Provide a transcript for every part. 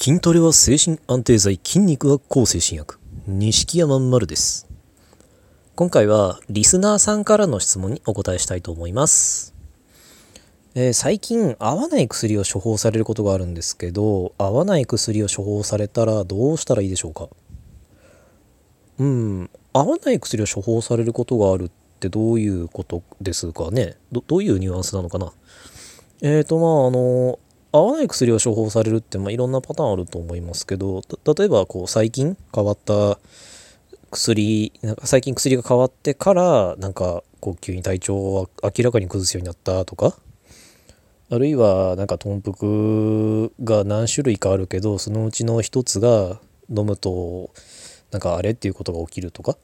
筋トレは精神安定剤筋肉は抗精神薬錦山丸です。今回はリスナーさんからの質問にお答えしたいと思います、えー最近合わない薬を処方されることがあるんですけど合わない薬を処方されたらどうしたらいいでしょうか？うん合わない薬を処方されることがあるってどういうことですかね？どういうニュアンスなのかな？えーとまああの合わない薬を処方されるって、まあ、いろんなパターンあると思いますけど例えばこう最近変わった薬なんか最近薬が変わってからなんかこう急に体調を明らかに崩すようになったとかあるいはなんか豚腹が何種類かあるけどそのうちの一つが飲むとなんかあれっていうことが起きるとか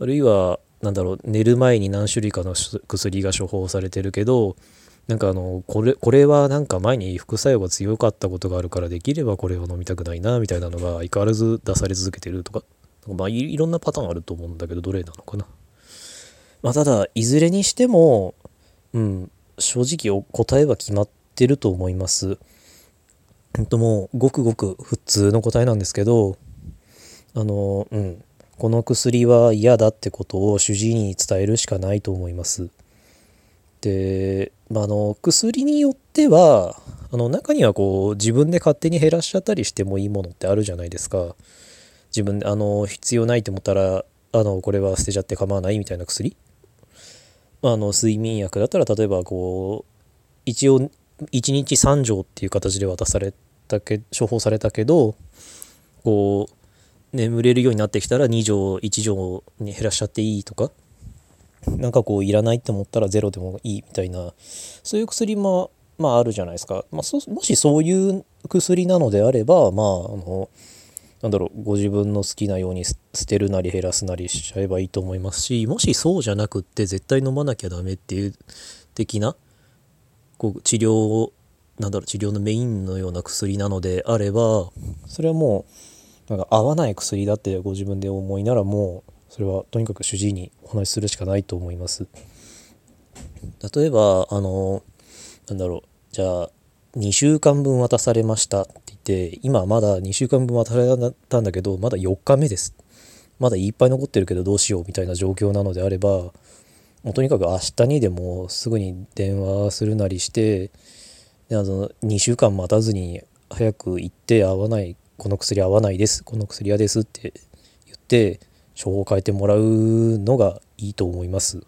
あるいはなんだろう寝る前に何種類かの薬が処方されてるけどなんかあのこれこれはなんか前に副作用が強かったことがあるからできればこれを飲みたくないなみたいなのが相変わらず出され続けてるとかまあいろんなパターンあると思うんだけどどれなのかな。まあ、ただいずれにしても、うん、正直答えは決まってると思います。ほんともうごくごく普通の答えなんですけどあのうんこの薬は嫌だってことを主治医に伝えるしかないと思います。で、まあ、の薬によってはあの中にはこう自分で勝手に減らしちゃったりしてもいいものってあるじゃないですか。自分あの必要ないと思ったらあのこれは捨てちゃって構わないみたいな薬。あの睡眠薬だったら例えばこう一応1日3錠っていう形で渡されたけ処方されたけどこう眠れるようになってきたら2錠1錠に減らしちゃっていいとかなんかこういらないって思ったらゼロでもいいみたいなそういう薬もまああるじゃないですか、まあ、そもしそういう薬なのであればまああのなんだろうご自分の好きなように捨てるなり減らすなりしちゃえばいいと思いますしもしそうじゃなくって絶対飲まなきゃダメっていう的なこう治療をなんだろう治療のメインのような薬なのであればそれはもうなんか合わない薬だってご自分で思いならもうそれはとにかく主治医にお話しするしかないと思います。例えばあのなんだろうじゃあ2週間分渡されましたって言って今まだ2週間分渡されたんだけどまだ4日目ですまだいっぱい残ってるけどどうしようみたいな状況なのであればもうとにかく明日にでもすぐに電話するなりしてであの2週間待たずに早く行って合わないこの薬合わないですこの薬嫌ですって言って処方を変えてもらうのがいいと思います。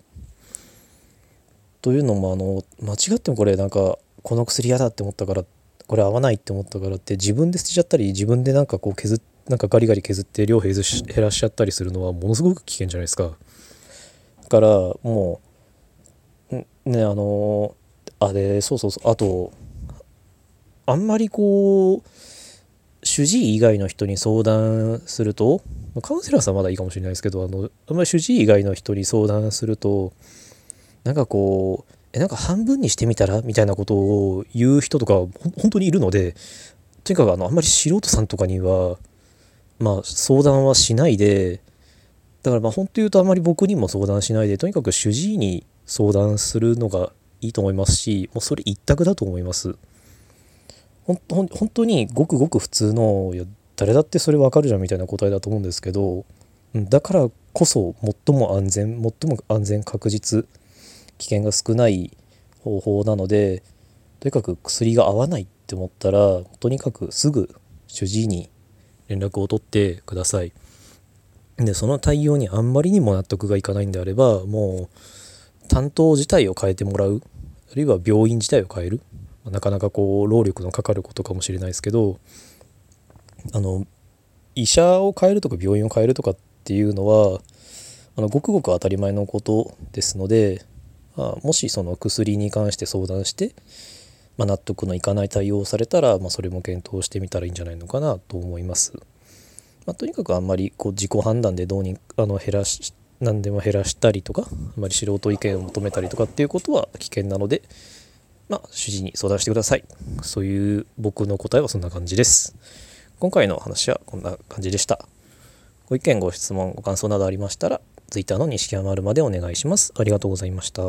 というのもあの間違ってもこれなんかこの薬嫌だって思ったからこれ合わないって思ったからって自分で捨てちゃったり自分でなんかこう削っなんかガリガリ削って量減らしちゃったりするのはものすごく危険じゃないですか。だからもうねあのあれそうそうそうあとあんまりこう主治医以外の人に相談するとカウンセラーさんはまだいいかもしれないですけどあのあんまり主治医以外の人に相談するとなんかこうえなんか半分にしてみたら？みたいなことを言う人とか本当にいるのでとにかくあのあんまり素人さんとかにはまあ相談はしないでだからまあ本当言うとあまり僕にも相談しないでとにかく主治医に相談するのがいいと思いますしもうそれ一択だと思います。ほんほん本当にごくごく普通のいや誰だってそれ分かるじゃんみたいな答えだと思うんですけどだからこそ最も安全最も安全確実危険が少ない方法なのでとにかく薬が合わないって思ったらとにかくすぐ主治医に連絡を取ってください。でその対応にあんまりにも納得がいかないんであればもう担当自体を変えてもらうあるいは病院自体を変えるなかなかこう労力のかかることかもしれないですけどあの医者を変えるとか病院を変えるとかっていうのはあのごくごく当たり前のことですので、まあ、もしその薬に関して相談して、まあ、納得のいかない対応をされたら、まあ、それも検討してみたらいいんじゃないのかなと思います。まあ、とにかくあんまりこう自己判断でどうにあの減らし何でも減らしたりとかあまり素人意見を求めたりとかっていうことは危険なので、まあ、主治医に相談してください。そういう僕の答えはそんな感じです。今回の話はこんな感じでした。ご意見、ご質問、ご感想などありましたら、Twitter の錦山丸までお願いします。ありがとうございました。